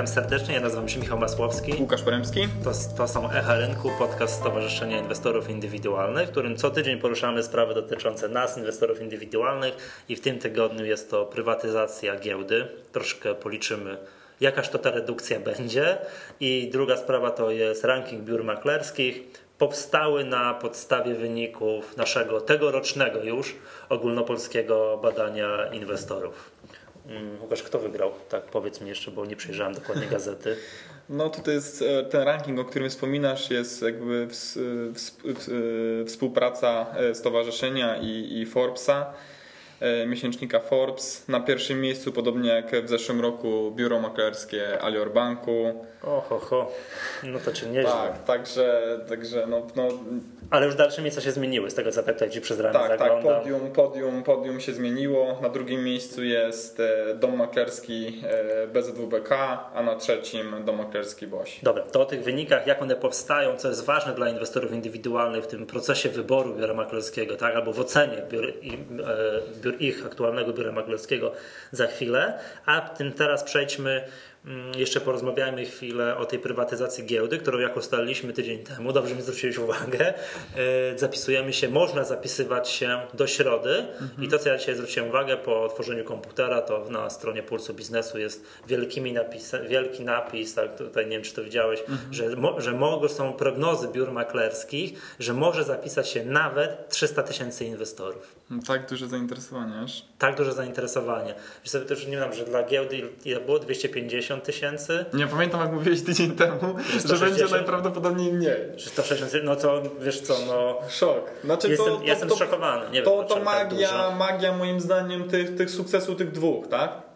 witam serdecznie. Ja nazywam się Michał Masłowski. Łukasz Poremski. To, to są Echa Rynku, podcast Stowarzyszenia Inwestorów Indywidualnych, w którym co tydzień poruszamy sprawy dotyczące nas, inwestorów indywidualnych i w tym tygodniu jest to prywatyzacja giełdy. Troszkę policzymy jakaż to ta redukcja będzie. I druga sprawa to jest ranking biur maklerskich. Powstały na podstawie wyników naszego tegorocznego już ogólnopolskiego badania inwestorów. Mm, Łukasz, kto wygrał? Tak, powiedz mi jeszcze, bo nie przejrzałem dokładnie gazety. No tutaj jest e, ten ranking, o którym wspominasz, jest jakby ws, ws, współpraca e, stowarzyszenia i, i Forbesa, e, miesięcznika Forbes. Na pierwszym miejscu, podobnie jak w zeszłym roku, biuro maklerskie Alior Banku. Oho, ho. no to czy nieźle. Tak, także, także no, no Ale już dalsze miejsca się zmieniły, z tego co tak ci przez ramię tak, tak, zaglądam. podium, podium, podium się zmieniło. Na drugim miejscu jest e, dom maklerski e, BZWBK, a na trzecim dom maklerski BOŚ. Dobra, to o tych wynikach, jak one powstają, co jest ważne dla inwestorów indywidualnych w tym procesie wyboru biura maklerskiego, tak, albo w ocenie e, biur, ich aktualnego biura maklerskiego za chwilę, a tym teraz przejdźmy, jeszcze porozmawiajmy chwilę o tej prywatyzacji giełdy, którą jak ustaliliśmy tydzień temu, dobrze mi zwróciłeś uwagę, e, zapisujemy się, można zapisywać się do środy i to, co ja dzisiaj zwróciłem uwagę po otworzeniu komputera, to na stronie Pulsu Biznesu jest wielkimi napisa- wielki napis, tak, tutaj nie wiem, czy to widziałeś, że, mo, że mogą, są prognozy biur maklerskich, że może zapisać się nawet 300 tysięcy inwestorów. Tak duże zainteresowanie aż. Tak duże zainteresowanie. Wiesz sobie też nie wiem, że dla giełdy ile było? 250 tysięcy? Nie pamiętam, jak mówiłeś tydzień temu, że 160? będzie najprawdopodobniej mniej. Czy 160? No to wiesz co, no... Szok. Znaczy Jestem, to, to, jestem to, zszokowany. Nie to, wiem, to tak magia, dużo. magia moim zdaniem tych, tych sukcesu tych dwóch, tak?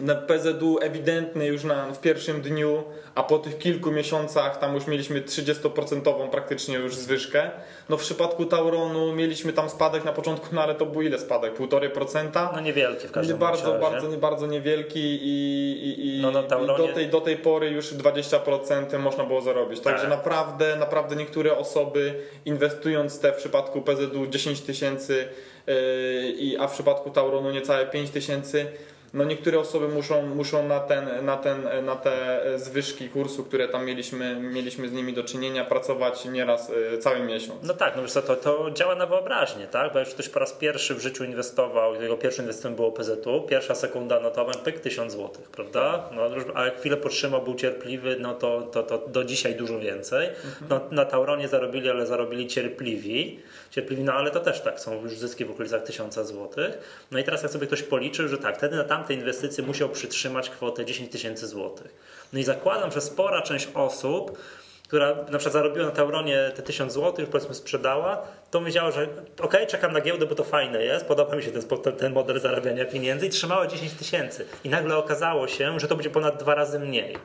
Na PZU ewidentny już na, w pierwszym dniu, a po tych kilku miesiącach tam już mieliśmy 30% praktycznie już zwyżkę. No w przypadku Tauronu mieliśmy tam spadek na początku, no ale to był ile spadek? 1,5%? No niewielki w każdym bardzo, razie. bardzo, bardzo niewielki i, i, i, No na i Tauronie- do, tej, do tej pory już 20% można było zarobić. Także Tak. naprawdę, naprawdę niektóre osoby inwestując te w przypadku PZU 10 tysięcy, yy, a w przypadku Tauronu niecałe 5 tysięcy, no niektóre osoby muszą, muszą na, ten, na, ten, na te zwyżki kursu, które tam mieliśmy, mieliśmy z nimi do czynienia, pracować nieraz yy, cały miesiąc. No tak, no wiesz co, to, to działa na wyobraźnię, tak? Bo jak ktoś po raz pierwszy w życiu inwestował, jego pierwszym inwestymentem było PZU, pierwsza sekunda notowa, pyk, 1000 zł, prawda? No, a jak chwilę potrzymał, był cierpliwy, no to, to, to do dzisiaj dużo więcej. No, na Tauronie zarobili, ale zarobili cierpliwi. Cierpliwi, no ale to też tak, są już zyski w okolicach 1000 zł. No i teraz jak sobie ktoś policzył, że tak, wtedy na tamte inwestycje musiał przytrzymać kwotę 10 tysięcy złotych. No i zakładam, że spora część osób która na przykład zarobiła na Tauronie te 1000 zł, już powiedzmy sprzedała, to wiedziała, że okej, czekam na giełdę, bo to fajne jest, podoba mi się ten, ten model zarabiania pieniędzy i trzymała 10 tysięcy. I nagle okazało się, że to będzie ponad dwa razy mniej.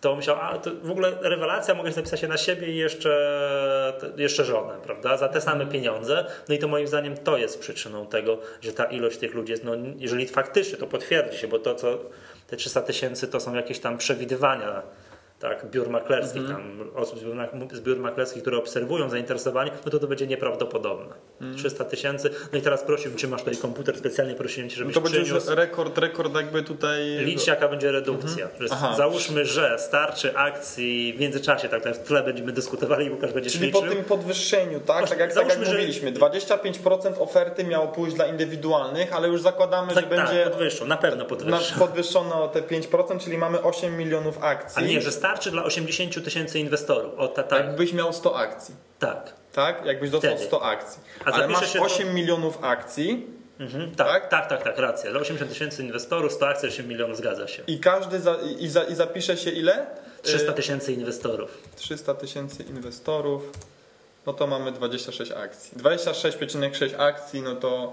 To myślał, a to w ogóle rewelacja, mogę zapisać się na siebie i jeszcze, jeszcze żonę, prawda, za te same pieniądze. No i to moim zdaniem to jest przyczyną tego, że ta ilość tych ludzi jest, no jeżeli faktycznie to potwierdzi się, bo to co, te 300 tysięcy to są jakieś tam przewidywania tak, biur maklerskich, Mhm. tam osób z biur, z biur maklerskich, które obserwują zainteresowanie, no to to będzie nieprawdopodobne. Mhm. 300 tysięcy. No i teraz prosiłbym Cię, masz tutaj komputer, specjalnie prosiłem Cię, żebyś To będzie przyniósł. rekord, rekord jakby tutaj... Licz jaka będzie redukcja. Mhm. Aha. Załóżmy, że starczy akcji w międzyczasie, tak, tak w tle będziemy dyskutowali i Łukasz będzie Czyli liczył. po tym podwyższeniu, tak? Właśnie, Tak jak, tak jak załóżmy, że- mówiliśmy, 25% oferty miało pójść dla indywidualnych, ale już zakładamy, tak, że będzie tak, podwyższą, na pewno podwyższą. podwyższone o te 5%, czyli mamy 8 milionów akcji. Ale nie, że starczy dla 80 tysięcy inwestorów. O, ta, tak, Jakbyś miał 100 akcji, tak. tak? Jakbyś dostał Wtedy. 100 akcji. A Ale masz się to- 8 milionów akcji Mhm, tak, Tak? tak, tak, tak, racja. Dla 80 tysięcy inwestorów, 100 akcji, 8 milionów, zgadza się. i każdy za, i, za, i zapisze się ile? 300 Y, tysięcy inwestorów. 300 tysięcy inwestorów, no to mamy 26 akcji. 26,6 akcji, no to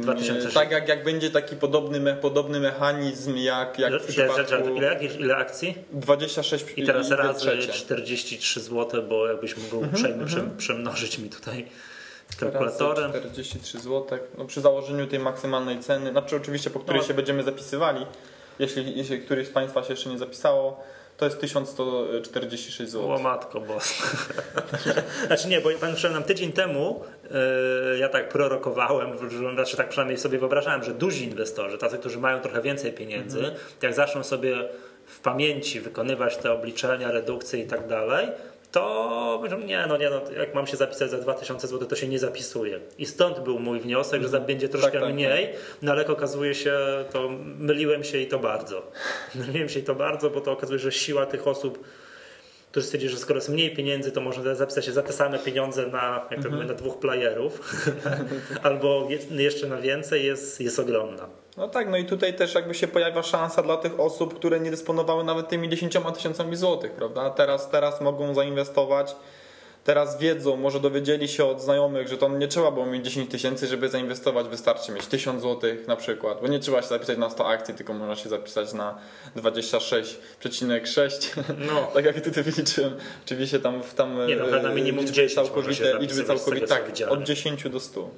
2006. tak jak, jak będzie taki podobny, me, podobny mechanizm jak, jak w Ile, przypadku ile, ile akcji? 26 I teraz razy trzecie. 43 zł, bo jakbyś mógł uprzejmie przem- przemnożyć mi tutaj kalkulatorem. Razy 43 zł. No przy założeniu tej maksymalnej ceny, znaczy oczywiście po której No. się będziemy zapisywali, jeśli, jeśli któryś z Państwa się jeszcze nie zapisało, to jest 1146 zł. O matko boska. znaczy nie, bo pan nam tydzień temu yy, ja tak prorokowałem, znaczy tak przynajmniej sobie wyobrażałem, że duzi inwestorzy, tacy, którzy mają trochę więcej pieniędzy, jak zaczną sobie w pamięci wykonywać te obliczenia, redukcje i tak dalej, to nie, no nie, no, jak mam się zapisać za 2000 zł, to się nie zapisuje. I stąd był mój wniosek, że będzie troszkę tak, tak, mniej, no ale okazuje się, to myliłem się i to bardzo. Myliłem się i to bardzo, bo to okazuje się, że siła tych osób którzy stwierdzili, że skoro jest mniej pieniędzy, to można zapisać się za te same pieniądze na, jak to mówię, na dwóch playerów albo jeszcze na więcej, jest, jest ogromna. No tak, no i tutaj też jakby się pojawia szansa dla tych osób, które nie dysponowały nawet tymi 10 tysiącami złotych, prawda? Teraz, teraz mogą zainwestować teraz wiedzą, może dowiedzieli się od znajomych, że to nie trzeba było mieć 10 tysięcy, żeby zainwestować, wystarczy mieć 1000 zł na przykład, bo nie trzeba się zapisać na 100 akcji, tylko można się zapisać na 26,6, no. tak jak tutaj wyliczyłem. Oczywiście tam, tam nie, no, na minimum liczby całkowite, liczby całkowite tak, od 10 do 100.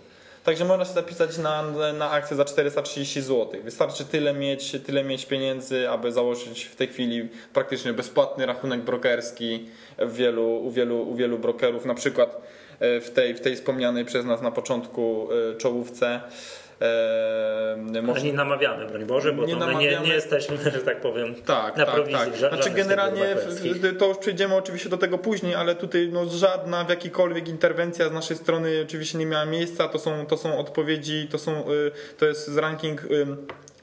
Także można się zapisać na, na akcję za 430 zł. Wystarczy tyle mieć, tyle mieć pieniędzy, aby założyć w tej chwili praktycznie bezpłatny rachunek brokerski w wielu, u, wielu, u wielu brokerów, na przykład e, w tej, w tej wspomnianej przez nas na początku e, czołówce. Eee, może... nie namawiamy, broń Boże, bo nie, to nie, nie, jesteśmy, że tak powiem, tak, na tak, prowizji. Tak. Znaczy generalnie to już przejdziemy oczywiście do tego później, ale tutaj no, żadna w jakikolwiek interwencja z naszej strony oczywiście nie miała miejsca. To są, to są odpowiedzi, to, są, y, to jest z ranking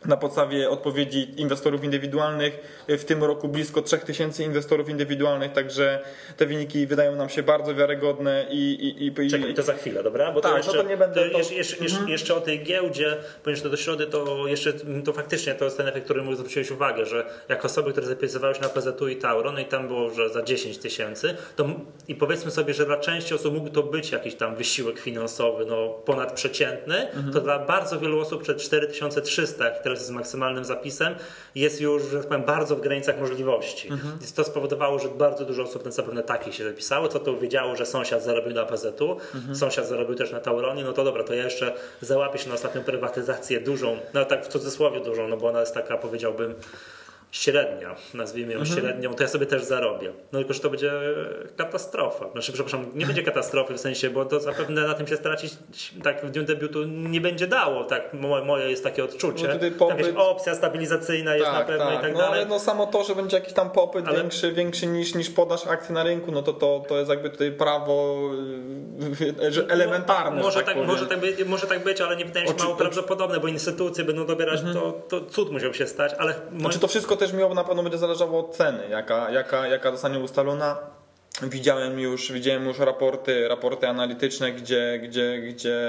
na podstawie odpowiedzi inwestorów indywidualnych. W tym roku blisko 3000 inwestorów indywidualnych, także te wyniki wydają nam się bardzo wiarygodne i. i, i, Czekaj, to za chwilę, dobra? Bo tak, to jeszcze, no to nie będę. To, jeszcze, jeszcze, mhm. jeszcze, o tej giełdzie, ponieważ to do środy, to jeszcze to faktycznie to jest ten efekt, który zwróciłeś uwagę, że jak osoby, które zapisywały się na PZU i Tauro, no i tam było, że za 10 tysięcy, to i powiedzmy sobie, że dla części osób mógł to być jakiś tam wysiłek finansowy, no ponadprzeciętny, mhm. to dla bardzo wielu osób przed 4300, które teraz z maksymalnym zapisem, jest już, że tak powiem, bardzo w granicach możliwości. Mhm. To spowodowało, że bardzo dużo osób zapewne takich się zapisało, co to wiedziało, że sąsiad zarobił na PZU, mhm. sąsiad zarobił też na Tauronie, no to dobra, to ja jeszcze załapię się na ostatnią prywatyzację dużą, no tak w cudzysłowie dużą, no bo ona jest taka, powiedziałbym, średnia, nazwijmy ją mhm. średnią, to ja sobie też zarobię. No tylko, że to będzie katastrofa. Znaczy, przepraszam, nie będzie katastrofy w sensie, bo to zapewne na tym się stracić tak w dniu debiutu nie będzie dało. Tak, moje jest takie odczucie. No popyt... Tam opcja stabilizacyjna jest tak, na pewno tak. i tak no, dalej. Ale no samo to, że będzie jakiś tam popyt ale... większy, większy niż, niż podaż akcji na rynku, no to, to, to jest jakby tutaj prawo że elementarne. No, może, tak, tak może, tak być, może tak być, ale nie wydaje się Oczy... mało prawdopodobne, bo instytucje będą dobierać, mhm. to, to cud musiał się stać, ale... Znaczy to wszystko też miało na pewno będzie zależało od ceny, jaka, jaka, jaka zostanie ustalona. Widziałem już, widziałem już raporty, raporty analityczne, gdzie, gdzie, gdzie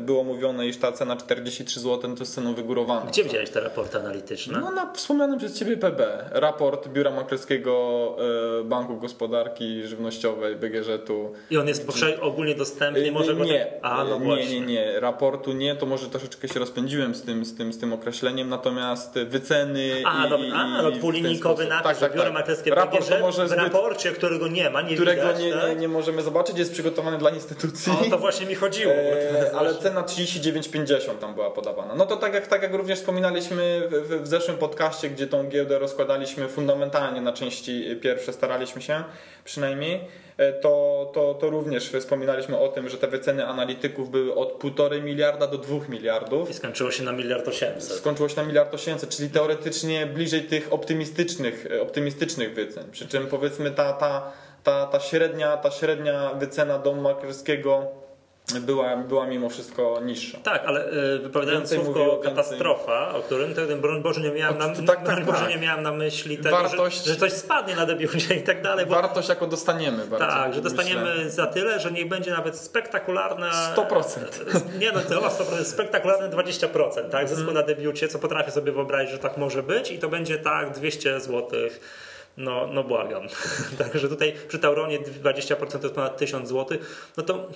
było mówione, iż ta cena 43 zł to jest ceną wygórowaną. Gdzie widziałeś te raporty analityczne? No na wspomnianym przez Ciebie PB. Raport Biura Maklerskiego e, Banku Gospodarki Żywnościowej BGŻ-u. I on jest gdzie... ogólnie dostępny? Nie, może nie, A, no nie, nie, nie. Raportu nie, to może troszeczkę się rozpędziłem z tym, z tym, z tym określeniem, natomiast wyceny A, i, dobra, a, no dwulinijkowy napis, tak, tak, Biuro tak. Maklerskie BGŻ w raporcie, którego nie ma, nie którego widać, nie, tak? nie, nie, możemy zobaczyć, jest przygotowany dla instytucji. O to właśnie mi chodziło. E, ale cena 39,50 tam była podawana. No to tak jak, tak jak również wspominaliśmy w, w zeszłym podcaście, gdzie tą giełdę rozkładaliśmy fundamentalnie na części pierwsze, staraliśmy się przynajmniej, e, to, to, to również wspominaliśmy o tym, że te wyceny analityków były od 1,5 miliarda do 2 miliardów. I skończyło się na miliard 800. Skończyło się na miliard 800, czyli teoretycznie bliżej tych optymistycznych, optymistycznych wycen. Przy czym powiedzmy ta, ta ta, ta, średnia, ta średnia wycena domu maklerskiego była, była mimo wszystko niższa. Tak, ale y, wypowiadając więcej słówko mówię, katastrofa, o którym ten broń Boże nie miałem na, tak, tak, Boże tak. nie miałem na myśli tego, Wartość, że, że, coś spadnie na debiucie i tak dalej. Bo, wartość jako dostaniemy. Bardzo, tak, że dostaniemy myślę. za tyle, że niech będzie nawet spektakularne 100%. Nie no, to 100%, spektakularne 20%, tak, zysku hmm. na debiucie, co potrafię sobie wyobrazić, że tak może być i to będzie tak 200 złotych no, no błagam. Także tutaj przy Tauronie 20% to ponad 1000 zł, no to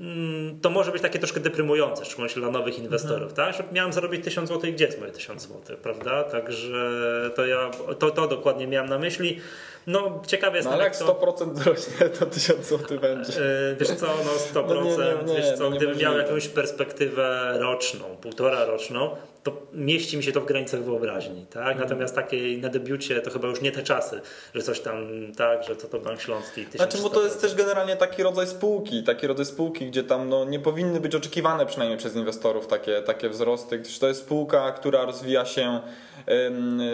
mm, to może być takie troszkę deprymujące, szczególnie dla nowych inwestorów, mhm. tak? Że miałem zarobić 1000 zł i gdzie jest moje 1000 zł, prawda? Także to ja to, to dokładnie miałem na myśli. No, ciekawe jest. No, ale jak 100% wzrośnie, to 1000 zł będzie. Yy, wiesz co, no 100%, no nie, nie, nie, wiesz co, no gdybym miał jakąś perspektywę roczną, półtora roczną, to mieści mi się to w granicach wyobraźni, tak? Mm. Natomiast takiej na debiucie to chyba już nie te czasy, że coś tam, tak, że co to Bank Śląski. Znaczy, bo to jest też generalnie taki rodzaj spółki, taki rodzaj spółki, gdzie tam no, nie powinny być oczekiwane przynajmniej przez inwestorów takie, takie wzrosty, gdyż to jest spółka, która rozwija się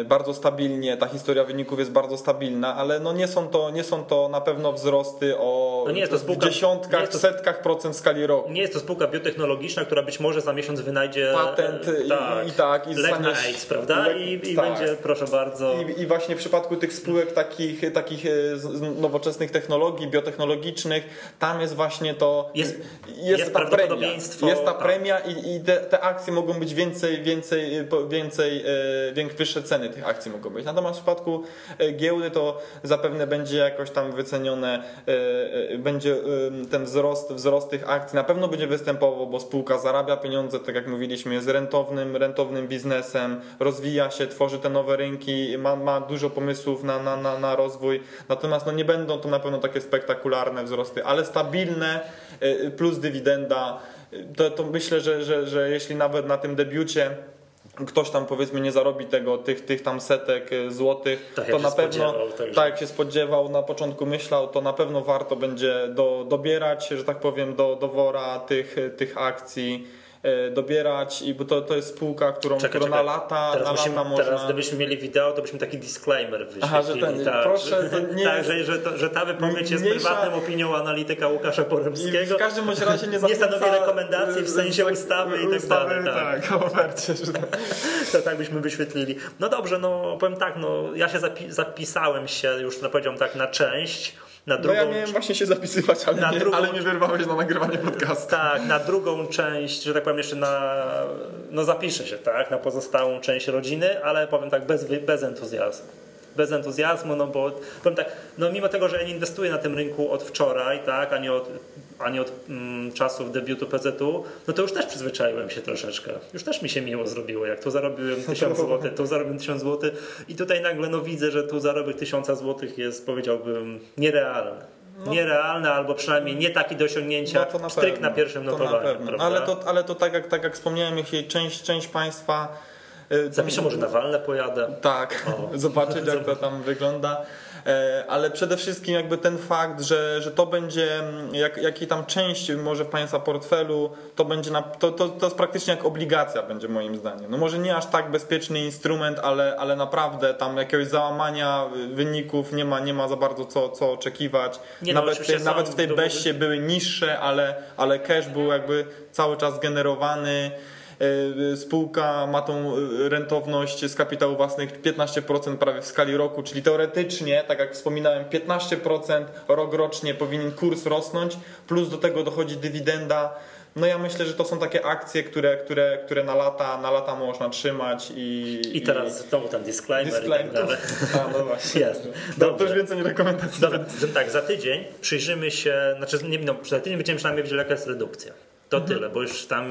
bardzo stabilnie, ta historia wyników jest bardzo stabilna, ale no nie są to, nie są to na pewno wzrosty o no nie jest to spółka, dziesiątkach, to, setkach procent w skali roku. Nie jest to spółka biotechnologiczna, która być może za miesiąc wynajdzie patent tak, i, i, tak, i lek na AIDS, prawda? Lek, I, i tak. będzie, proszę bardzo. I, I, właśnie w przypadku tych spółek takich, takich e, nowoczesnych technologii, biotechnologicznych, tam jest właśnie to jest, jest, jest ta premia. Jest ta tak. premia i, i te, te, akcje mogą być więcej, więcej, więcej, więcej wyższe ceny tych akcji mogą być. Natomiast w przypadku e, giełdy to zapewne będzie jakoś tam wycenione, e, będzie ten wzrost, wzrost tych akcji na pewno będzie występował, bo spółka zarabia pieniądze, tak jak mówiliśmy, jest rentownym, rentownym biznesem, rozwija się, tworzy te nowe rynki, ma, ma dużo pomysłów na, na, na, na rozwój. Natomiast no, nie będą to na pewno takie spektakularne wzrosty, ale stabilne e, plus dywidenda. To, to myślę, że, że, że jeśli nawet na tym debiucie ktoś tam powiedzmy nie zarobi tego, tych, tych tam setek e, złotych, tak, to na pewno, tak jak się spodziewał, na początku myślał, to na pewno warto będzie do, dobierać, że tak powiem, do, do wora tych, tych akcji dobierać i bo to, to jest spółka, którą, czekaj, którą na lata, teraz na musimy, lata można... Teraz gdybyśmy mieli wideo, to byśmy taki disclaimer wyświetlili. Aha, że ten, tak, proszę, to nie tak, jest... że, że, to, że ta wypowiedź jest mniejsza... prywatną opinią analityka Łukasza Poremskiego. W każdym razie nie, nie stanowi rekomendacji w sensie ustawy i tak dalej. Tak, tak ofercie. Że... to tak byśmy wyświetlili. No dobrze, no powiem tak, no ja się zapi zapisałem się już, no powiedziałem tak, na część na drugą... No ja miałem właśnie się zapisywać, ale, na nie, drugą... ale nie wyrwałeś na nagrywanie podcastu. Tak, na drugą część, że tak powiem jeszcze na... No zapiszę się, tak, na pozostałą część rodziny, ale powiem tak, bez, bez entuzjazmu bez entuzjazmu, no bo powiem tak, no mimo tego, że ja nie inwestuję na tym rynku od wczoraj, tak, a nie od, a nie od mm, czasów debiutu PZU, no to już też przyzwyczaiłem się troszeczkę. Już też mi się miło zrobiło, jak tu zarobiłem 1000 zł, tu zarobiłem 1000 zł i tutaj nagle no widzę, że tu zarobek 1000 zł jest powiedziałbym nierealny. No, nierealne, albo przynajmniej nie taki do osiągnięcia no na stryk na pierwszym notowaniu. Na ale to, ale to tak, jak, tak jak wspomniałem, jeśli część, część państwa Zapiszę może na walne pojadę. Tak, zobaczyć jak to tam wygląda. E, ale przede wszystkim jakby ten fakt, że, że to będzie, jak, jaki tam część może w Państwa portfelu, to będzie na, to, to, to jest praktycznie jak obligacja będzie moim zdaniem. No może nie aż tak bezpieczny instrument, ale, ale naprawdę tam jakiegoś załamania wyników nie ma, nie ma za bardzo co, co oczekiwać. Nie no, nawet, no, nawet w tej beście były niższe, ale, ale cash był jakby cały czas generowany. E, spółka ma tą e, rentowność z kapitału własnych 15% prawie w skali roku, czyli teoretycznie, tak jak wspominałem, 15% rok rocznie powinien kurs rosnąć, plus do tego dochodzi dywidenda. No ja myślę, że to są takie akcje, które, które, które na, lata, na lata można trzymać i... I teraz i, znowu ten disclaimer, disclaimer i tak dalej. A, no właśnie. Jasne. Dobrze. To już więcej nie rekomendacji. Dobra, tak, za tydzień przyjrzymy się, znaczy nie, no, za tydzień będziemy przynajmniej wiedzieć jaka jest redukcja. To mhm. tyle, bo już tam.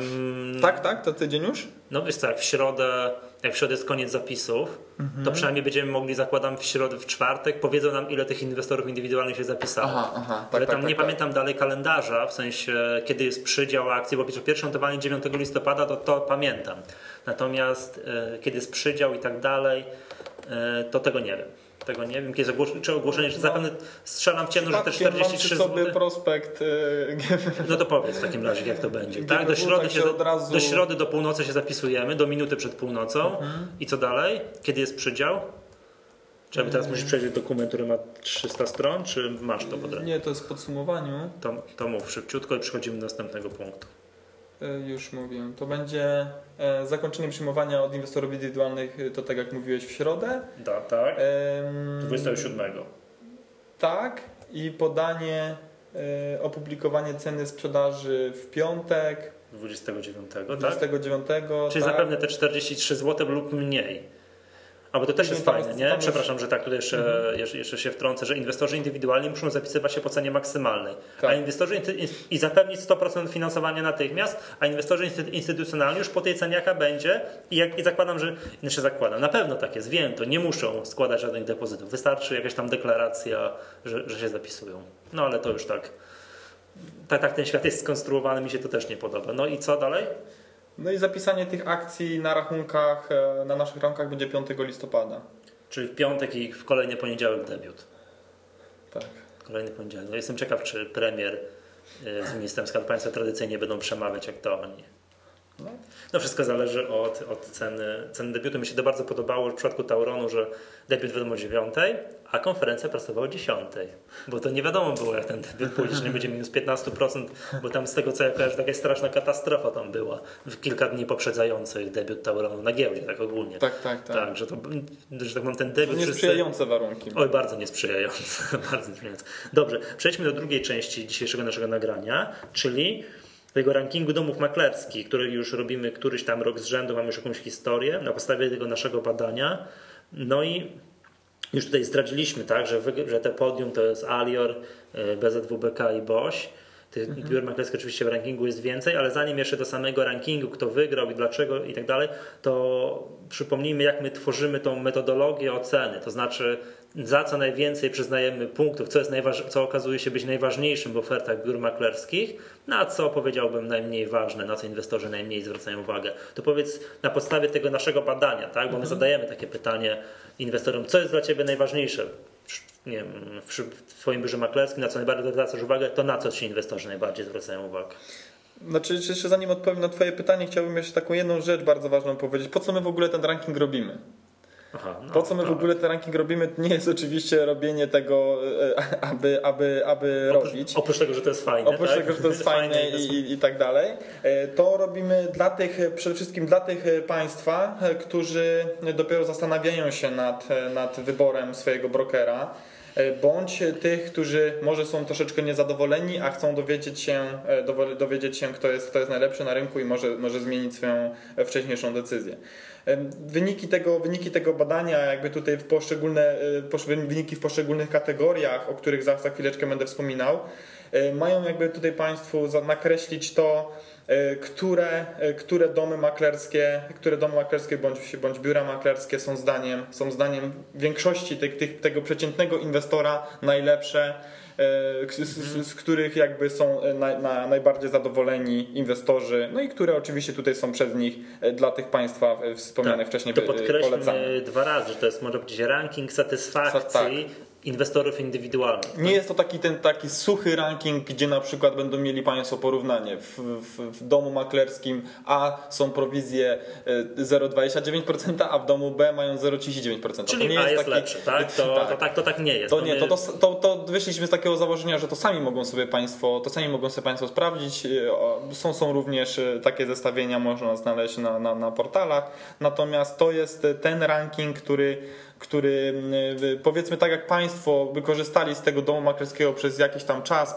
Tak, tak, to tydzień już? No wiesz co, jak w środę, jak w środę jest koniec zapisów, mhm. to przynajmniej będziemy mogli, zakładam, w środę, w czwartek, powiedzą nam, ile tych inwestorów indywidualnych się zapisało. Aha, aha, tak, Ale tam tak, tak, nie tak, pamiętam dalej kalendarza, w sensie kiedy jest przydział akcji, bo pierwsze notowanie 9 listopada, to to pamiętam. Natomiast e, kiedy jest przydział i tak dalej, e, to tego nie wiem tego nie wiem, kiedy ogłoszenie, czy ogłoszenie, czy zapewne strzelam ciemno, że te 43 zł. sobie prospekt y, No to powiedz w takim razie, jak to będzie. Tak? Do, środy się, razu... do środy do północy się zapisujemy, do minuty przed północą mhm. i co dalej? Kiedy jest przydział? Czy teraz musisz przejrzeć dokument, który ma 300 stron, czy masz to pod Nie, to jest w podsumowaniu. To, to mów szybciutko i przechodzimy do następnego punktu. E, już mówię. To będzie e, zakończenie przyjmowania od inwestorów indywidualnych, e, to tak jak mówiłeś, w środę. Da, tak. 27. Tak. I podanie, opublikowanie ceny sprzedaży w piątek. 29. 29. Tak? Czyli tak. zapewne te 43 zł lub mniej. A bo to też jest fajne, nie? Przepraszam, że tak tutaj jeszcze, mhm. jeszcze się wtrącę, że inwestorzy indywidualni muszą zapisywać się po cenie maksymalnej. Tak. A inwestorzy i zapewnić 100% finansowania natychmiast, a inwestorzy instytucjonalni już po tej cenie jaka będzie i, jak, i zakładam, że znaczy zakładam, na pewno tak jest, wiem, to nie muszą składać żadnych depozytów. Wystarczy jakaś tam deklaracja, że, że się zapisują. No ale to już tak. Tak, tak ten świat jest skonstruowany, mi się to też nie podoba. No i co dalej? No i zapisanie tych akcji na rachunkach, e, na naszych rachunkach będzie 5 listopada. Czyli w piątek i w kolejny poniedziałek debiut. Tak. Kolejny poniedziałek. No jestem ciekaw, czy premier e, z ministrem Skarbu Państwa tradycyjnie będą przemawiać jak to oni. No. wszystko zależy od, od ceny, ceny debiutu. Mi się to bardzo podobało w przypadku Tauronu, że debiut wiadomo o 9, a konferencja pracowała o 10. Bo to nie wiadomo było, jak ten debiut pójdzie, że nie będzie minus 15%, bo tam z tego co ja kojarzę, jakaś straszna katastrofa tam była w kilka dni poprzedzających debiut Tauronu na giełdzie, tak ogólnie. Tak, tak, tak. Tak, że to, że tak mam ten debiut. Niesprzyjające wszyscy... warunki. Oj, bardzo niesprzyjające. bardzo niesprzyjające. Dobrze, przejdźmy do drugiej części dzisiejszego naszego nagrania, czyli tego rankingu domów maklerskich, który już robimy któryś tam rok z rzędu, mamy już jakąś historię na podstawie tego naszego badania. No i już tutaj zdradziliśmy, tak, że, że te podium to jest Alior, e, BZWBK i BOŚ. Tych mhm. biur maklerskich oczywiście w rankingu jest więcej, ale zanim jeszcze do samego rankingu, kto wygrał i dlaczego i tak dalej, to przypomnijmy, jak my tworzymy tą metodologię oceny. To znaczy, za co najwięcej przyznajemy punktów, co, jest co okazuje się być najważniejszym w ofertach biur maklerskich, na co powiedziałbym najmniej ważne, na co inwestorzy najmniej zwracają uwagę. To powiedz na podstawie tego naszego badania, tak? bo my mhm. zadajemy takie pytanie inwestorom, co jest dla Ciebie najważniejsze nie wiem, w Twoim biurze maklerskim, na co najbardziej zwracasz uwagę, to na co Ci inwestorzy najbardziej zwracają uwagę? Znaczy, jeszcze zanim odpowiem na Twoje pytanie, chciałbym jeszcze taką jedną rzecz bardzo ważną powiedzieć. Po co my w ogóle ten ranking robimy? Aha, no, po co my w ogóle ten ranking robimy? Nie jest oczywiście robienie tego, e, aby, aby, aby oprócz, robić. Oprócz tego, że to jest fajne. Oprócz tak? tego, że to jest fajne i, i, i, tak dalej. E, to robimy dla tych, przede wszystkim dla tych państwa, e, którzy dopiero zastanawiają się nad, nad wyborem swojego brokera bądź tych, którzy może są troszeczkę niezadowoleni, a chcą dowiedzieć się, dowiedzieć się kto, jest, kto jest najlepszy na rynku i może, może zmienić swoją wcześniejszą decyzję. Wyniki tego, wyniki tego badania, jakby tutaj w poszczególne, e, wyniki w poszczególnych kategoriach, o których za, za chwileczkę będę wspominał, e, mają jakby tutaj Państwu nakreślić to, e, które, które domy maklerskie, które domy maklerskie bądź, bądź biura maklerskie są zdaniem, są zdaniem większości tych, tych, tego przeciętnego inwestora najlepsze E, z, z, z których jakby są e, na, na, najbardziej zadowoleni inwestorzy, no i które oczywiście tutaj są przez nich e, dla tych państwa wspomnianych tak, wcześniej to podkreślmy dwa razy, że to jest może być ranking satysfakcji tak inwestorów indywidualnych. Nie tak? jest to taki ten taki suchy ranking, gdzie na przykład będą mieli Państwo porównanie w, w, w domu maklerskim A są prowizje 0,29%, a w domu B mają 0,39%. Czyli to A jest, jest taki, lepszy, tak? To, tak. To, tak? to tak nie jest. To, nie, to, to, to, to wyszliśmy z takiego założenia, że to sami mogą sobie Państwo, to sami mogą sobie Państwo sprawdzić. Są, są również e, takie zestawienia, można znaleźć na, na, na portalach. Natomiast to jest ten ranking, który który mm, powiedzmy tak jak Państwo wykorzystali z tego domu maklerskiego przez jakiś tam czas,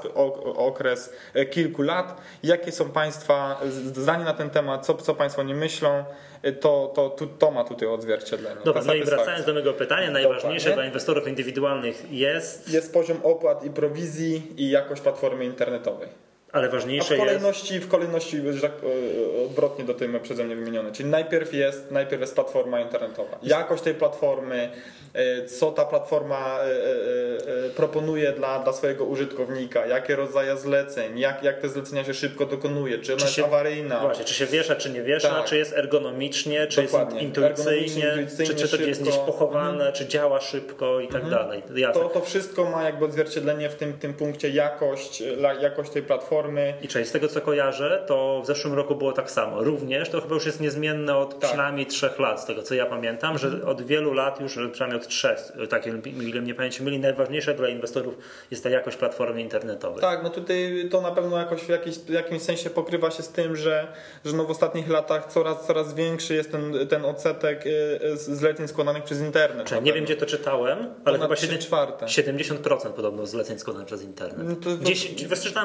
okres e, kilku lat, jakie są Państwa zdania na ten temat, co, co Państwo nie myślą, e, to, to, to, to ma tutaj odzwierciedlenie. Dobra, no i wracając do mojego pytania, najważniejsze dla inwestorów indywidualnych jest... Jest poziom opłat i prowizji i jakość platformy internetowej. Ale ważniejsze A w kolejności, jest... w kolejności tak, e, odwrotnie do tej przeze mnie wymienione. Czyli najpierw jest, najpierw jest platforma internetowa. Jakość tej platformy, e, co ta platforma e, proponuje dla, dla swojego użytkownika, jakie rodzaje zleceń, jak, jak te zlecenia się szybko dokonuje, czy ona czy jest się, awaryjna. Właśnie, czy się wiesza, czy nie wiesza, tak. czy jest ergonomicznie, czy Dokładnie. jest intuicyjnie, intuicyjnie czy, czy to jest gdzieś pochowane, mhm. czy działa szybko i tak mhm. dalej. To, to wszystko ma jakby odzwierciedlenie w tym, tym punkcie jakość, jakość tej platformy I czyli z tego co kojarzę, to w zeszłym roku było tak samo. Również to chyba już jest niezmienne od tak. przynajmniej trzech lat, z tego co ja pamiętam, że mhm. od wielu lat już, przynajmniej od trzech, tak ile mnie pamięci myli, najważniejsze dla inwestorów jest ta jakość platformy internetowej. Tak, no tutaj to na pewno jakoś w, w jakimś sensie pokrywa się z tym, że, że no w ostatnich latach coraz, coraz większy jest ten, ten odsetek y, y, zleceń składanych przez internet. Czyli nie wiem gdzie to czytałem, ale chyba 7, 70% podobno zleceń składanych przez internet. No to, Gdzieś,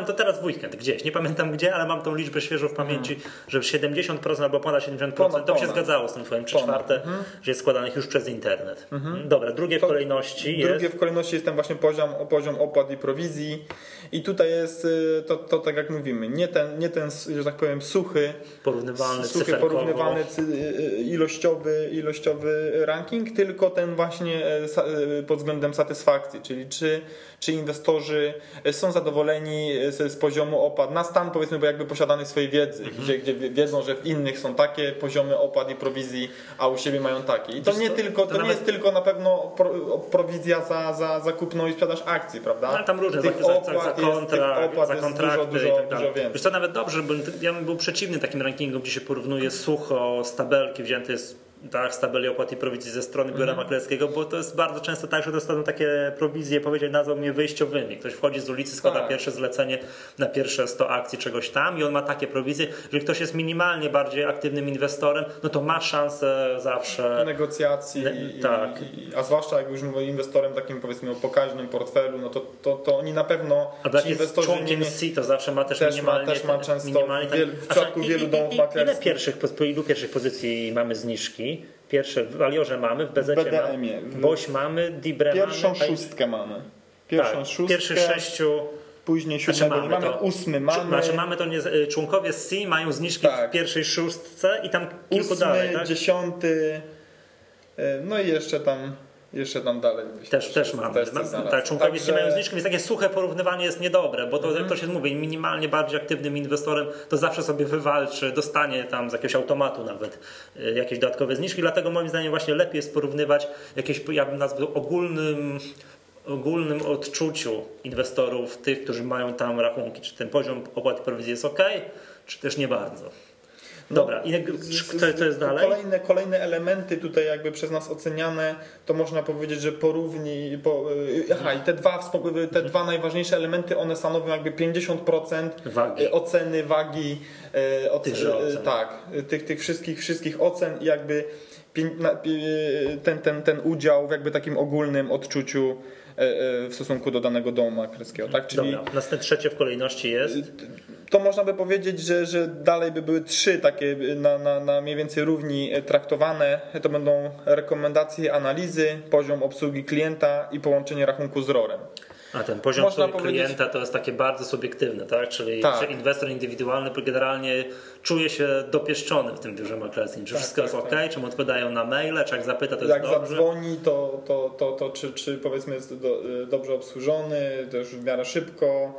to teraz w weekend gdzieś, nie pamiętam gdzie, ale mam tą liczbę świeżo w pamięci, mhm. że 70% albo ponad 70% ponad, to się zgadzało z tym twoim 3 czwarte, mhm. że jest składanych już przez internet. Mhm. Dobra, drugie w kolejności jest... Drugie w kolejności jest ten właśnie poziom, poziom opłat i prowizji i tutaj jest y, to, to tak jak mówimy, nie ten, nie ten, że tak powiem, suchy, porównywalny, suchy porównywalny y, y, ilościowy, ilościowy ranking, tylko ten właśnie e, pod względem satysfakcji, czyli czy, czy inwestorzy są zadowoleni z, z poziomu opłat, na stan powiedzmy bo jakby posiadanej swojej wiedzy, Mhm. gdzie, gdzie wiedzą, że w innych są takie poziomy opłat i prowizji, a u siebie mają takie. I to Wiesz nie co, tylko, to to, nie nawet- jest tylko na pewno pro, prowizja za, za, za kupno i sprzedaż akcji, prawda? No, tam różne, Tych za, za, za, za jest- za jest kontrakty dużo, i dużo, tak dalej. Wiesz to nawet dobrze, bo ja bym był przeciwny takim rankingom, gdzie się porównuje sucho z tabelki wzięte z tak, z tabeli opłat i prowizji ze strony biura Mhm. maklerskiego, bo to jest bardzo często tak, że dostaną takie prowizje, powiedzieć, nazwał mnie wyjściowymi. Ktoś wchodzi z ulicy, składa Tak. pierwsze zlecenie na pierwsze 100 akcji czegoś tam i on ma takie prowizje, że ktoś jest minimalnie bardziej aktywnym inwestorem, no to ma szansę zawsze negocjacji, Ne- i, tak. i, a zwłaszcza jak już mówię inwestorem takim powiedzmy o pokaźnym portfelu, no to, to, to oni na pewno A jest inwestorzy członkiem nie, C, to zawsze ma też, Też ma- minimalnie. też ma często minimalnie wiel- w przypadku wielu domów i- Ile maklerskich. pierwszych, po ilu pierwszych pozycji mamy zniżki? Pierwsze w Aliorze mamy, w BZ mamy, Boś mamy, Dibre pierwszą mamy. szóstkę mamy. Pierwszą tak, szóstkę, pierwszych sześciu. później Znaczy siódmego mamy, nie mamy, to, ósmy mamy, Znaczy mamy to nie, y, członkowie z C mają zniżki Tak. w pierwszej szóstce i tam kilku ósmy, dalej, tak? dziesiąty, y, no i jeszcze tam, jeszcze tam dalej. Też, też mamy. Też Ma- coś znalazł. tak, członkowie Także- nie mają zniżki, więc takie suche porównywanie jest niedobre, bo to, jak to się mówi, minimalnie bardziej aktywnym inwestorem to zawsze sobie wywalczy, dostanie tam z jakiegoś automatu nawet y, jakieś dodatkowe zniżki, dlatego moim zdaniem właśnie lepiej jest porównywać jakieś, ja bym nazwał ogólnym ogólnym odczuciu inwestorów, tych, którzy mają tam rachunki, czy ten poziom opłaty prowizji jest ok, czy też nie bardzo. Dobra, i co, co jest dalej? Kolejne, kolejne elementy tutaj jakby przez nas oceniane, to można powiedzieć, że porówni, po, y, aha i te dwa, wspo- te dwa najważniejsze elementy, one stanowią jakby 50% Wagi. y, oceny, wagi, y, oce- Tychże y, ocen. tak, y, tych, tych wszystkich, wszystkich ocen i jakby y, ten, ten, ten udział w jakby takim ogólnym odczuciu y, y, w stosunku do danego domu maklerskiego, tak? Czyli Dobra, następne trzecie w kolejności jest. To można by powiedzieć, że, że dalej by były trzy takie na, na, na mniej więcej równi traktowane. To będą rekomendacje, analizy, poziom obsługi klienta i połączenie rachunku z ROR-em. A ten poziom Można obsługi powiedzieć- klienta to jest takie bardzo subiektywne, tak? Czyli Tak. inwestor indywidualny generalnie czuje się dopieszczony w tym biurze maklerskim. Czy Tak, wszystko tak, jest ok, tak. czy mu odpowiadają na maile, czy jak zapyta, to jest Jak dobrze. zadzwoni, to, to, to, to czy, czy powiedzmy jest do, dobrze obsłużony, to już w miarę szybko.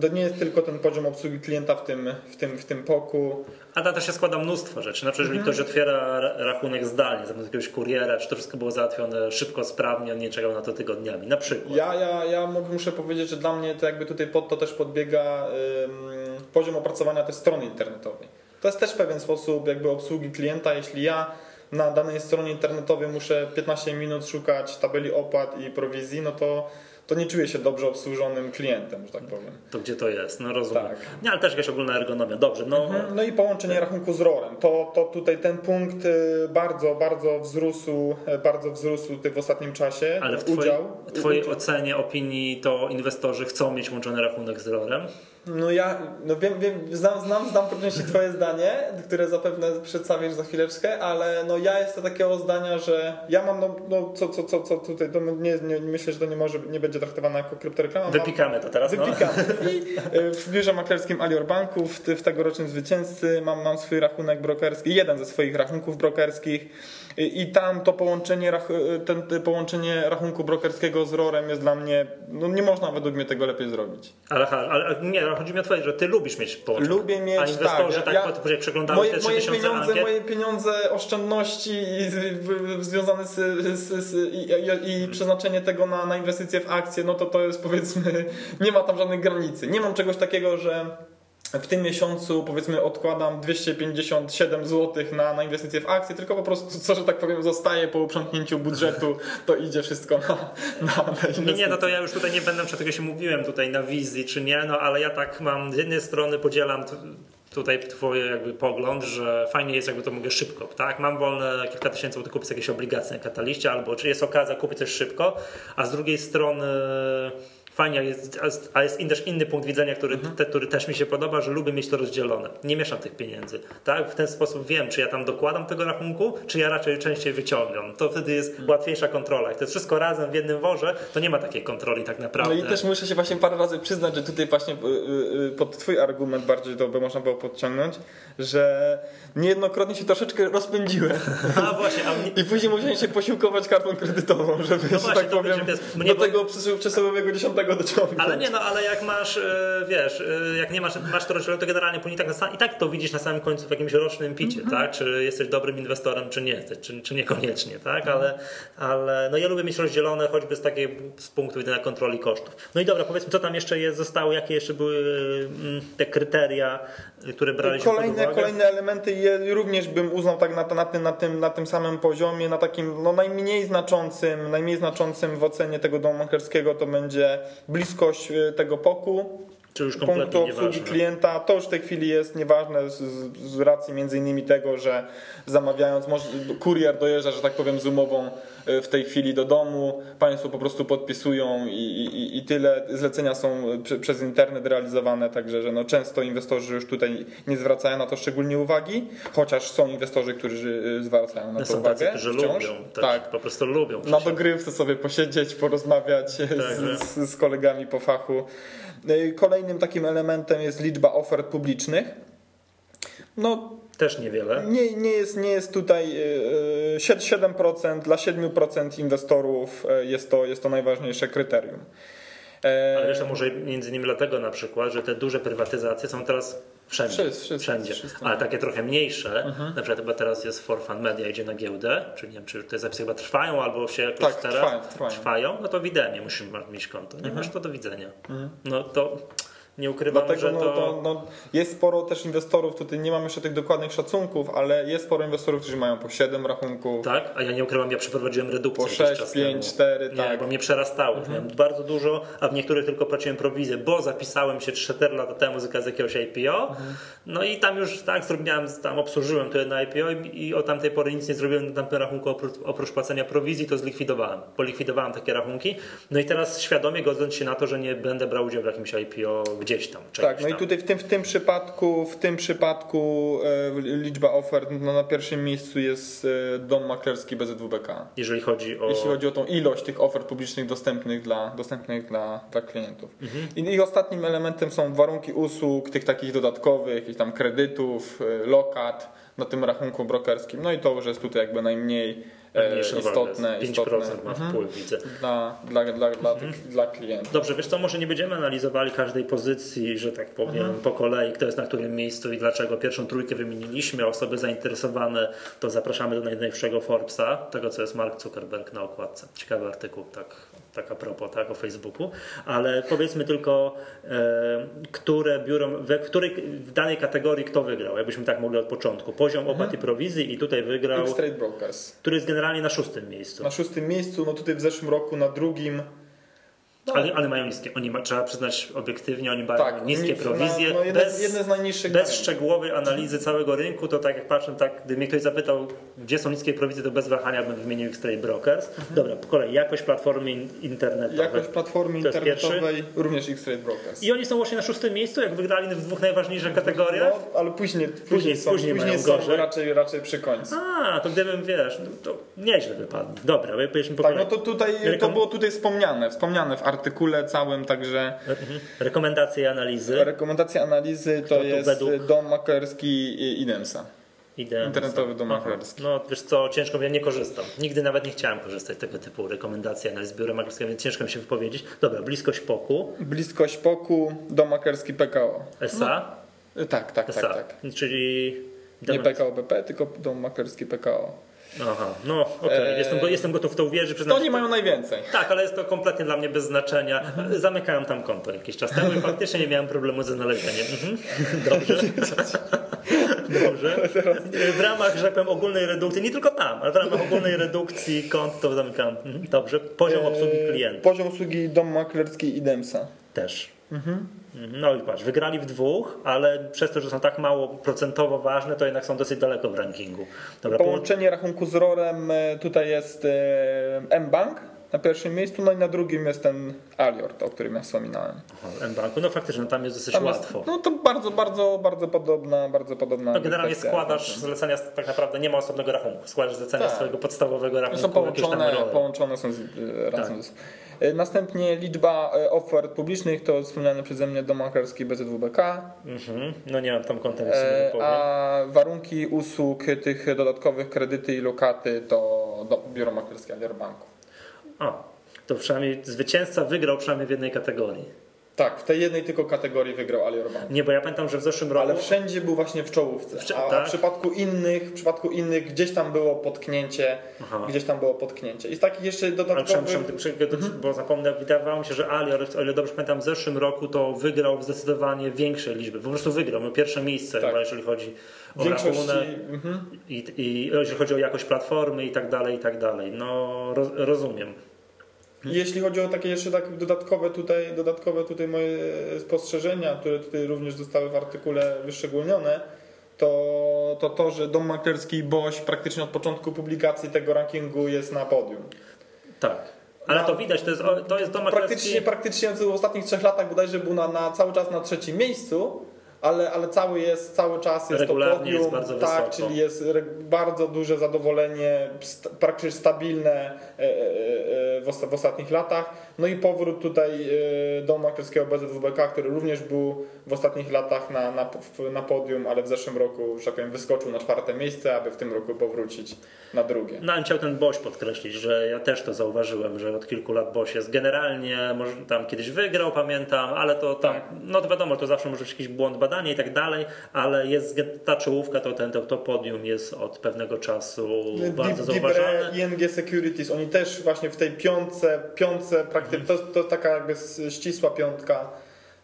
To nie jest tylko ten poziom obsługi klienta w tym, w tym, w tym poku. A na to się składa mnóstwo rzeczy. Na przykład, jeżeli Mhm. ktoś otwiera ra- rachunek zdalnie, zamiast jakiegoś kuriera, czy to wszystko było załatwione szybko, sprawnie, on nie czekał na to tygodniami. Na przykład. Ja, ja, ja muszę powiedzieć, że dla mnie to jakby tutaj pod to też podbiega ym, poziom opracowania tej strony internetowej. To jest też pewien sposób jakby obsługi klienta. Jeśli ja na danej stronie internetowej muszę 15 minut szukać tabeli opłat i prowizji, no to, to nie czuję się dobrze obsłużonym klientem, że tak powiem. To gdzie to jest? No rozumiem. Tak. Nie, ale też jakaś ogólna ergonomia. Dobrze, no. No i połączenie rachunku z ROR-em. To, to tutaj ten punkt y, bardzo, bardzo wzrósł, y, bardzo wzrósł w ostatnim czasie. Ale w twojej, udział. w twojej udział. ocenie, opinii, to inwestorzy chcą mieć łączony rachunek z ROR-em? No ja no wiem, wiem, znam, znam, znam po części twoje zdanie, które zapewne przedstawisz za chwileczkę, ale no ja jestem takiego zdania, że ja mam no, no co, co, co, co tutaj, to nie, nie, myślę, że to nie może, nie będzie traktowane jako kryptoreklama. Wypikamy to teraz, no. Wypikamy. I y, w biurze maklerskim Alior Banku, w, w tegorocznym zwycięzcy, mam, mam swój rachunek brokerski, jeden ze swoich rachunków brokerskich. I, tam to połączenie, ten, te połączenie rachunku brokerskiego z ROR-em jest dla mnie, no nie można według mnie tego lepiej zrobić. Ale, ale, nie, chodzi mi o twoje, że ty lubisz mieć połączenie. Lubię mieć, A inwestorzy tak, ja- tak przeglądały Moje, te moje 3000 pieniądze, ankiet, moje pieniądze, oszczędności i, związane z, z, z, i, i, i przeznaczenie tego na, na inwestycje w akcje, no to to jest powiedzmy, nie ma tam żadnej granicy. Nie mam czegoś takiego, że w tym miesiącu powiedzmy odkładam 257 zł na, na inwestycje w akcje, tylko po prostu co, że tak powiem, zostaje po uprzątnięciu budżetu, to idzie wszystko na, na, na inwestycje. Nie, no to ja już tutaj nie będę, przed tego się mówiłem tutaj na wizji czy nie, no ale ja tak mam, z jednej strony podzielam tutaj twoje jakby pogląd, że fajnie jest jakby to mogę szybko, tak? Mam wolne kilka tysięcy złotych kupić jakieś obligacje na kataliście, albo czy jest okazja kupić coś szybko, a z drugiej strony fajnie jest, a jest- in- też inny punkt widzenia, który, te, który też mi się podoba, że lubię mieć to rozdzielone. Nie mieszam tych pieniędzy, tak? W ten sposób wiem, czy ja tam dokładam tego rachunku, czy ja raczej częściej wyciągam. To wtedy jest łatwiejsza kontrola. Jak to jest wszystko razem w jednym worze, to nie ma takiej kontroli tak No naprawdę. i też muszę się właśnie parę razy przyznać, że tutaj właśnie y, y, y, pod twój argument bardziej to by można było podciągnąć, że niejednokrotnie się troszeczkę rozpędziłem. A właśnie, a mnie, I później musiałem się posiłkować kartą kredytową, żeby, że No właśnie, tak to powiem, będzie- do bo- tego przysł- przysłowiowego 10 go dociągnąć. Ale nie, no ale jak masz, e, wiesz, e, jak nie masz, masz to roczne, to generalnie później tak na sam, i tak to widzisz na samym końcu w jakimś rocznym picie, Mhm. tak? Czy jesteś dobrym inwestorem, czy nie jesteś, czy, czy niekoniecznie, tak? Ale, ale no ja lubię mieć rozdzielone choćby z takiego z punktu widzenia kontroli kosztów. No i dobra, powiedzmy, co tam jeszcze jest, zostało, jakie jeszcze były mm, te kryteria, y, które braliśmy pod Kolejne, uwagę? kolejne elementy je również bym uznał tak na, na, tym, na, tym, na tym samym poziomie, na takim no, najmniej znaczącym, najmniej znaczącym w ocenie tego domu maklerskiego to będzie bliskość y, tego poku, Czy już punktu obsługi nieważne? klienta. To już w tej chwili jest nieważne z, z, racji między innymi tego, że zamawiając, może, kurier dojeżdża, że tak powiem, z umową y, w tej chwili do domu, Państwo po prostu podpisują i, i, i tyle. Zlecenia są y, prze, przez internet realizowane, także że no często inwestorzy już tutaj nie zwracają na to szczególnie uwagi, chociaż są inwestorzy, którzy y, zwracają na No to są uwagę. tacy, którzy wciąż. lubią, tak, tak. po prostu lubią. Na przecież. dogrywce sobie posiedzieć, porozmawiać Tak, z, z, z kolegami po fachu. Y, Kolejnym takim elementem jest liczba ofert publicznych. No, Też niewiele. nie, nie, jest, nie jest tutaj y, y, 7% dla 7% inwestorów y, jest to, jest to najważniejsze kryterium. E, Ale jeszcze może między innymi dlatego na przykład, że te duże prywatyzacje są teraz wszędzie. Wszyscy, wszyscy, wszędzie. wszyscy. Ale takie trochę mniejsze, Mhm. na przykład chyba teraz jest For Fun Media idzie na giełdę, czy nie wiem, czy te zapisy chyba trwają albo się jakoś Tak, teraz trwają, trwają. Mhm. no to w Idemie musisz mieć konto. Nie masz to do widzenia. No to nie ukrywam, Dlatego że no, to... to, no, jest sporo też inwestorów, tutaj nie mam jeszcze tych dokładnych szacunków, ale jest sporo inwestorów, którzy mają po 7 rachunków, Tak, a ja nie ukrywam, ja przeprowadziłem redukcję po jakiś 6, czas 5, temu. 4, Nie, tak. bo mnie przerastało. Miałem bardzo dużo, a w niektórych tylko płaciłem prowizję, bo zapisałem się 4 lata temu z jakiegoś IPO. No i tam już tak zrobiłem, tam obsłużyłem to jedno IPO i, i od tamtej pory nic nie zrobiłem na tamtym rachunku oprócz, oprócz płacenia prowizji, to zlikwidowałem. Polikwidowałem takie rachunki. No i teraz świadomie godząc się na to, że nie będę brał udziału w jakimś IPO gdzieś tam. Tak, no i tam. tutaj w tym, w tym przypadku, w tym przypadku e, liczba ofert, no na pierwszym miejscu jest e, dom maklerski BZWBK. Jeżeli chodzi o... Jeśli chodzi o tą ilość tych ofert publicznych dostępnych dla, dostępnych dla, dla klientów. Mhm. I, I ostatnim elementem są warunki usług, tych takich dodatkowych, jakichś tam kredytów, e, lokat na tym rachunku brokerskim. No i to już jest tutaj jakby najmniej istotne, jest. 5% istotne ma mhm. wpływ, widzę. dla, dla, dla, dla, Mhm. tych, dla klientów. Dobrze, wiesz co, może nie będziemy analizowali każdej pozycji, że tak powiem, Mhm. po kolei, kto jest na którym miejscu i dlaczego. Pierwszą trójkę wymieniliśmy, a osoby zainteresowane to zapraszamy do najnowszego Forbesa, tego co jest Mark Zuckerberg na okładce. Ciekawy artykuł, tak, tak a propos, tak, o Facebooku. Ale powiedzmy tylko, e, które biuro, we której, w danej kategorii kto wygrał, jakbyśmy tak mogli od początku. Poziom opłat i prowizji i tutaj wygrał, X-Trade Brokers. który jest generalnie na szóstym miejscu. Na szóstym miejscu, no tutaj w zeszłym roku na drugim. No, Ale, ale mają niskie, oni ma, trzeba przyznać obiektywnie, oni mają tak, niskie oni- prowizje, no jedne, bez, jedne z najniższych. bez szczegółowej analizy całego rynku, to tak jak patrzę, tak, gdy mnie ktoś zapytał, gdzie są niskie prowizje, to bez wahania bym wymienił X-Trade Brokers. Dobra, po kolei, jakość platformy in- internetowej. Jakość platformy To internetowej, również X-Trade Brokers. I oni są właśnie na szóstym miejscu, jak wygrali w dwóch najważniejszych kategoriach. No, ale później, później, są, później później, są gorzej. raczej, raczej przy końcu. A, to gdybym, wiesz, no, to nieźle wypadło. Dobra, powiedzmy po Tak, kolei. no to tutaj to Rekom- było tutaj wspomniane, wspomniane w artykule całym, także Mhm. Rekomendacje i analizy. rekomendacja analizy to, jest według- dom maklerski Idemsa. Idę. Internetowy dom maklerski. No wiesz co, ciężko, ja nie korzystam. Nigdy nawet nie chciałem korzystać z tego typu rekomendacji analiz biura maklerskiego, więc ciężko mi się wypowiedzieć. Dobra, bliskość POKU, Bliskość POKU, dom maklerski PKO. SA, Tak, tak, SA, tak, tak. czyli... Nie PKO BP, tylko dom maklerski PKO. Aha, no okej, Eee, jestem, go- jestem gotów w to uwierzyć. To przyznam się- mają najwięcej. Tak, ale jest to kompletnie dla mnie bez znaczenia. Zamykałem tam konto jakiś czas temu i faktycznie nie miałem problemu ze znalezieniem. Mhm. Dobrze. Dobrze. W ramach, że tak powiem, ogólnej redukcji, nie tylko tam, ale w ramach ogólnej redukcji kont to zamykam. Mhm. Dobrze. Poziom obsługi Eee, klienta Poziom obsługi dom maklerski Idemsa. też. Mhm. No i patrz, wygrali w dwóch, ale przez to, że są tak mało procentowo ważne, to jednak są dosyć daleko w rankingu. Dobra, połączenie. Rachunku z ROR-em e, tutaj jest e, mBank na pierwszym miejscu, no i na drugim jest ten Aliort, o którym ja wspominałem. M-Banku, no faktycznie no tam jest dosyć Tam jest, łatwo. no to bardzo, bardzo, bardzo podobna, bardzo podobna. No generalnie kwestia. składasz zlecenia, tak naprawdę nie ma osobnego rachunku. Składasz zlecenia Tak. swojego podstawowego rachunku. Są połączone, połączone są z, e, razem. Tak. Z, e, Następnie liczba e, ofert publicznych to wspomniany przeze mnie dom maklerski BZWBK, Mhm. No nie mam tam nie e, a warunki usług tych dodatkowych kredyty i lokaty to do, biuro maklerskie Alior A, to przynajmniej zwycięzca wygrał przynajmniej w jednej kategorii. Tak, w tej jednej tylko kategorii wygrał Ali Orban. Nie, bo ja pamiętam, że w zeszłym roku... Ale wszędzie był właśnie w czołówce. W, a, tak? w przypadku innych, w przypadku innych gdzieś tam było potknięcie, Aha. gdzieś tam było potknięcie. I z takich jeszcze dodatkowych... Mhm. Bo zapomnę, wydawało mi się, że Ali, o ile dobrze pamiętam, w zeszłym roku to wygrał w zdecydowanie większej liczby. Po prostu wygrał, miał pierwsze miejsce tak. chyba, jeżeli chodzi o Większości... mhm. i, i jeżeli chodzi o jakość platformy i tak dalej, i tak dalej. No, roz, rozumiem. Jeśli chodzi o takie jeszcze tak dodatkowe tutaj, dodatkowe tutaj moje spostrzeżenia, które tutaj również zostały w artykule wyszczególnione, to to, to że dom maklerski Boś praktycznie od początku publikacji tego rankingu jest na podium. Tak. Ale na, to widać, to jest, to jest dom maklerski... Praktycznie, praktycznie w ostatnich trzech latach bodajże był na, na cały czas na trzecim miejscu, ale, ale cały jest, cały czas jest Regularnie to podium, jest bardzo tak, wysoko. czyli jest bardzo duże zadowolenie, praktycznie stabilne e, e, w ostatnich latach. No i powrót tutaj e, do maklerskiego BZWBK, który również był w ostatnich latach na, na, na podium, ale w zeszłym roku, że tak powiem, wyskoczył na czwarte miejsce, aby w tym roku powrócić na drugie. No, ale chciał ten Boś podkreślić, że ja też to zauważyłem, że od kilku lat Boś jest generalnie, może tam kiedyś wygrał, pamiętam, ale to tam, tak. no to wiadomo, to zawsze może być jakiś błąd badania i tak dalej, ale jest ta czołówka, to ten to, to podium jest od pewnego czasu bardzo zauważalne. ING Securities, oni też właśnie w tej piątce, piątce praktycznie, mhm. to, to taka jakby ścisła piątka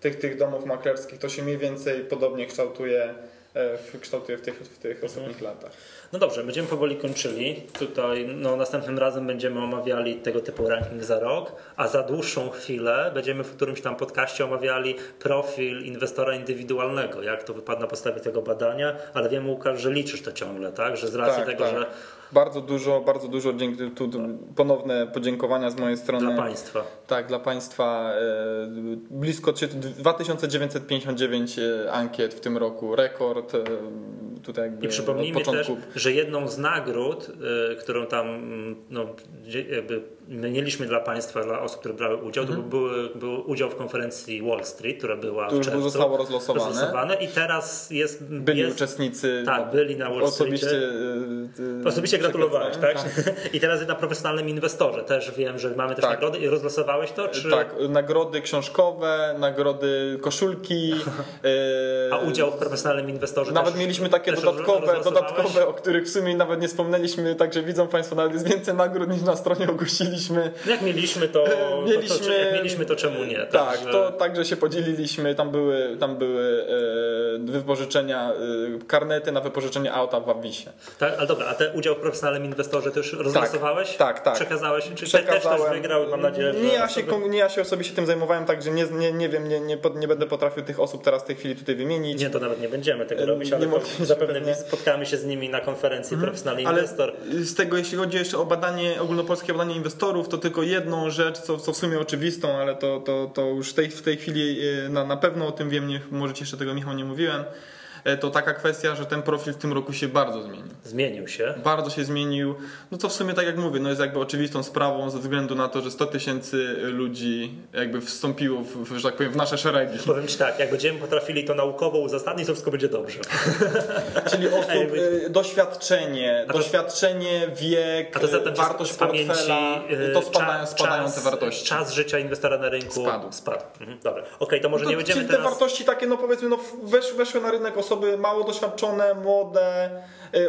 tych, tych domów maklerskich, to się mniej więcej podobnie kształtuje w, kształtuje w tych, w tych mhm. ostatnich latach. No dobrze, będziemy powoli kończyli. Tutaj no, następnym razem będziemy omawiali tego typu ranking za rok, a za dłuższą chwilę będziemy w którymś tam podcaście omawiali profil inwestora indywidualnego, jak to wypadł na podstawie tego badania, ale wiem Łukasz, że liczysz to ciągle, tak? Że z racji tak, tego, tak. że bardzo dużo, bardzo dużo dzięki tu ponowne podziękowania z mojej strony. Dla Państwa. Tak, dla Państwa. E, blisko 2959 e, ankiet w tym roku, rekord. Tutaj jakby I przypomnijmy też, że jedną z nagród, którą tam no, jakby mieliśmy dla Państwa, dla osób, które brały udział, mhm. to był, był udział w konferencji Wall Street, która była to w czerwcu. zostało rozlosowane. rozlosowane. I teraz jest... Byli jest, uczestnicy. Tak, byli na Wall Osobiście, Street. Osobiście gratulowałeś, tak? tak? I teraz na profesjonalnym inwestorze. Też wiem, że mamy też tak. nagrody. I rozlosowałeś to? Czy... Tak, nagrody książkowe, nagrody koszulki. A udział w profesjonalnym inwestorze Nawet też, mieliśmy takie dodatkowe, dodatkowe, o których w sumie nawet nie wspomnieliśmy, także widzą Państwo, nawet jest więcej nagród niż na stronie ogłosiliśmy. No jak mieliśmy to, mieliśmy, to, to, jak mieliśmy to czemu nie? Tak, także... to także się podzieliliśmy. Tam były, tam były e, wypożyczenia, e, karnety na wypożyczenie auta w Wabisie. Tak, ale dobra, a te udział w profesjonalnym inwestorze to już rozlosowałeś? Tak, tak. Przekazałeś? Czy też ktoś wygrał? Mam nadzieję, że nie ja, się, nie ja się osobiście tym zajmowałem, także nie, nie, nie wiem, nie, nie, nie będę potrafił tych osób teraz w tej chwili tutaj wymienić. Nie, to nawet nie będziemy tego robić, ale zapewne pewnie. spotkamy się z nimi na konferencji mhm. Profesjonalny ale Inwestor. Z tego, jeśli chodzi jeszcze o badanie, ogólnopolskie badanie inwestorów, to tylko jedną rzecz, co, co w sumie oczywistą, ale to, to, to już w tej, w tej chwili e, na, na pewno o tym wiem, nie, może jeszcze tego Michał nie mówiłem. E, to taka kwestia, że ten profil w tym roku się bardzo zmienił. Zmienił się? Bardzo się zmienił. No co w sumie, tak jak mówię, no jest jakby oczywistą sprawą ze względu na to, że 100 tysięcy ludzi jakby wstąpiło, w, że tak powiem, w nasze szeregi. Powiem Ci tak, jak będziemy potrafili to naukowo uzasadnić, to wszystko będzie dobrze. Czyli osób, Ej, doświadczenie, to, doświadczenie, wiek, a to zatem wartość portfela, pamięci, to spadają, spadają czas, te wartości. Czas życia inwestora na rynku spadł. spadł. Mhm, dobra, okej, okay, to może no to, nie będziemy czyli teraz... te wartości takie, no powiedzmy, no wesz, weszły na rynek osoby osoby mało doświadczone, młode, y,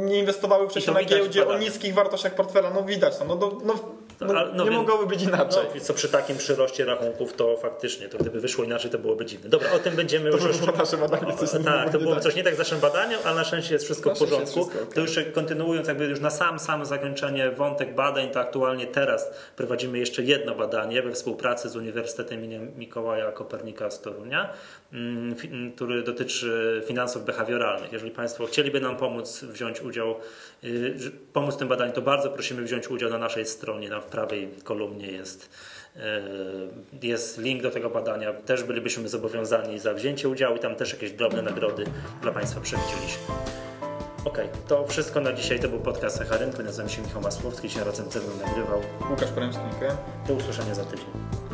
nie inwestowały wcześniej na giełdzie o niskich wartościach portfela. No widać to. No, no, no, no, no nie mogłoby być inaczej. No, co przy takim przyroście rachunków to faktycznie, to gdyby wyszło inaczej, to byłoby dziwne. Dobra, o tym będziemy to już... Było nasze badanie. Coś o, tak, to było coś nie tak z naszym badaniem, ale na szczęście jest wszystko w porządku. Wszystko, okay. To już kontynuując jakby już na sam, sam zakończenie wątek badań, to aktualnie teraz prowadzimy jeszcze jedno badanie we współpracy z Uniwersytetem im. Mikołaja Kopernika z Torunia, który dotyczy finansów behawioralnych. Jeżeli Państwo chcieliby nam pomóc wziąć udział, y, pomóc w tym badaniu, to bardzo prosimy wziąć udział na naszej stronie, na w prawej kolumnie jest y, jest link do tego badania. Też bylibyśmy zobowiązani za wzięcie udziału i tam też jakieś drobne nagrody dla Państwa przewidzieliśmy. Ok, to wszystko na dzisiaj. To był podcast Echa Rynku. Nazywam się Michał Masłowski. Dzisiaj razem ze mną nagrywał Łukasz Poremski. Do usłyszenia za tydzień.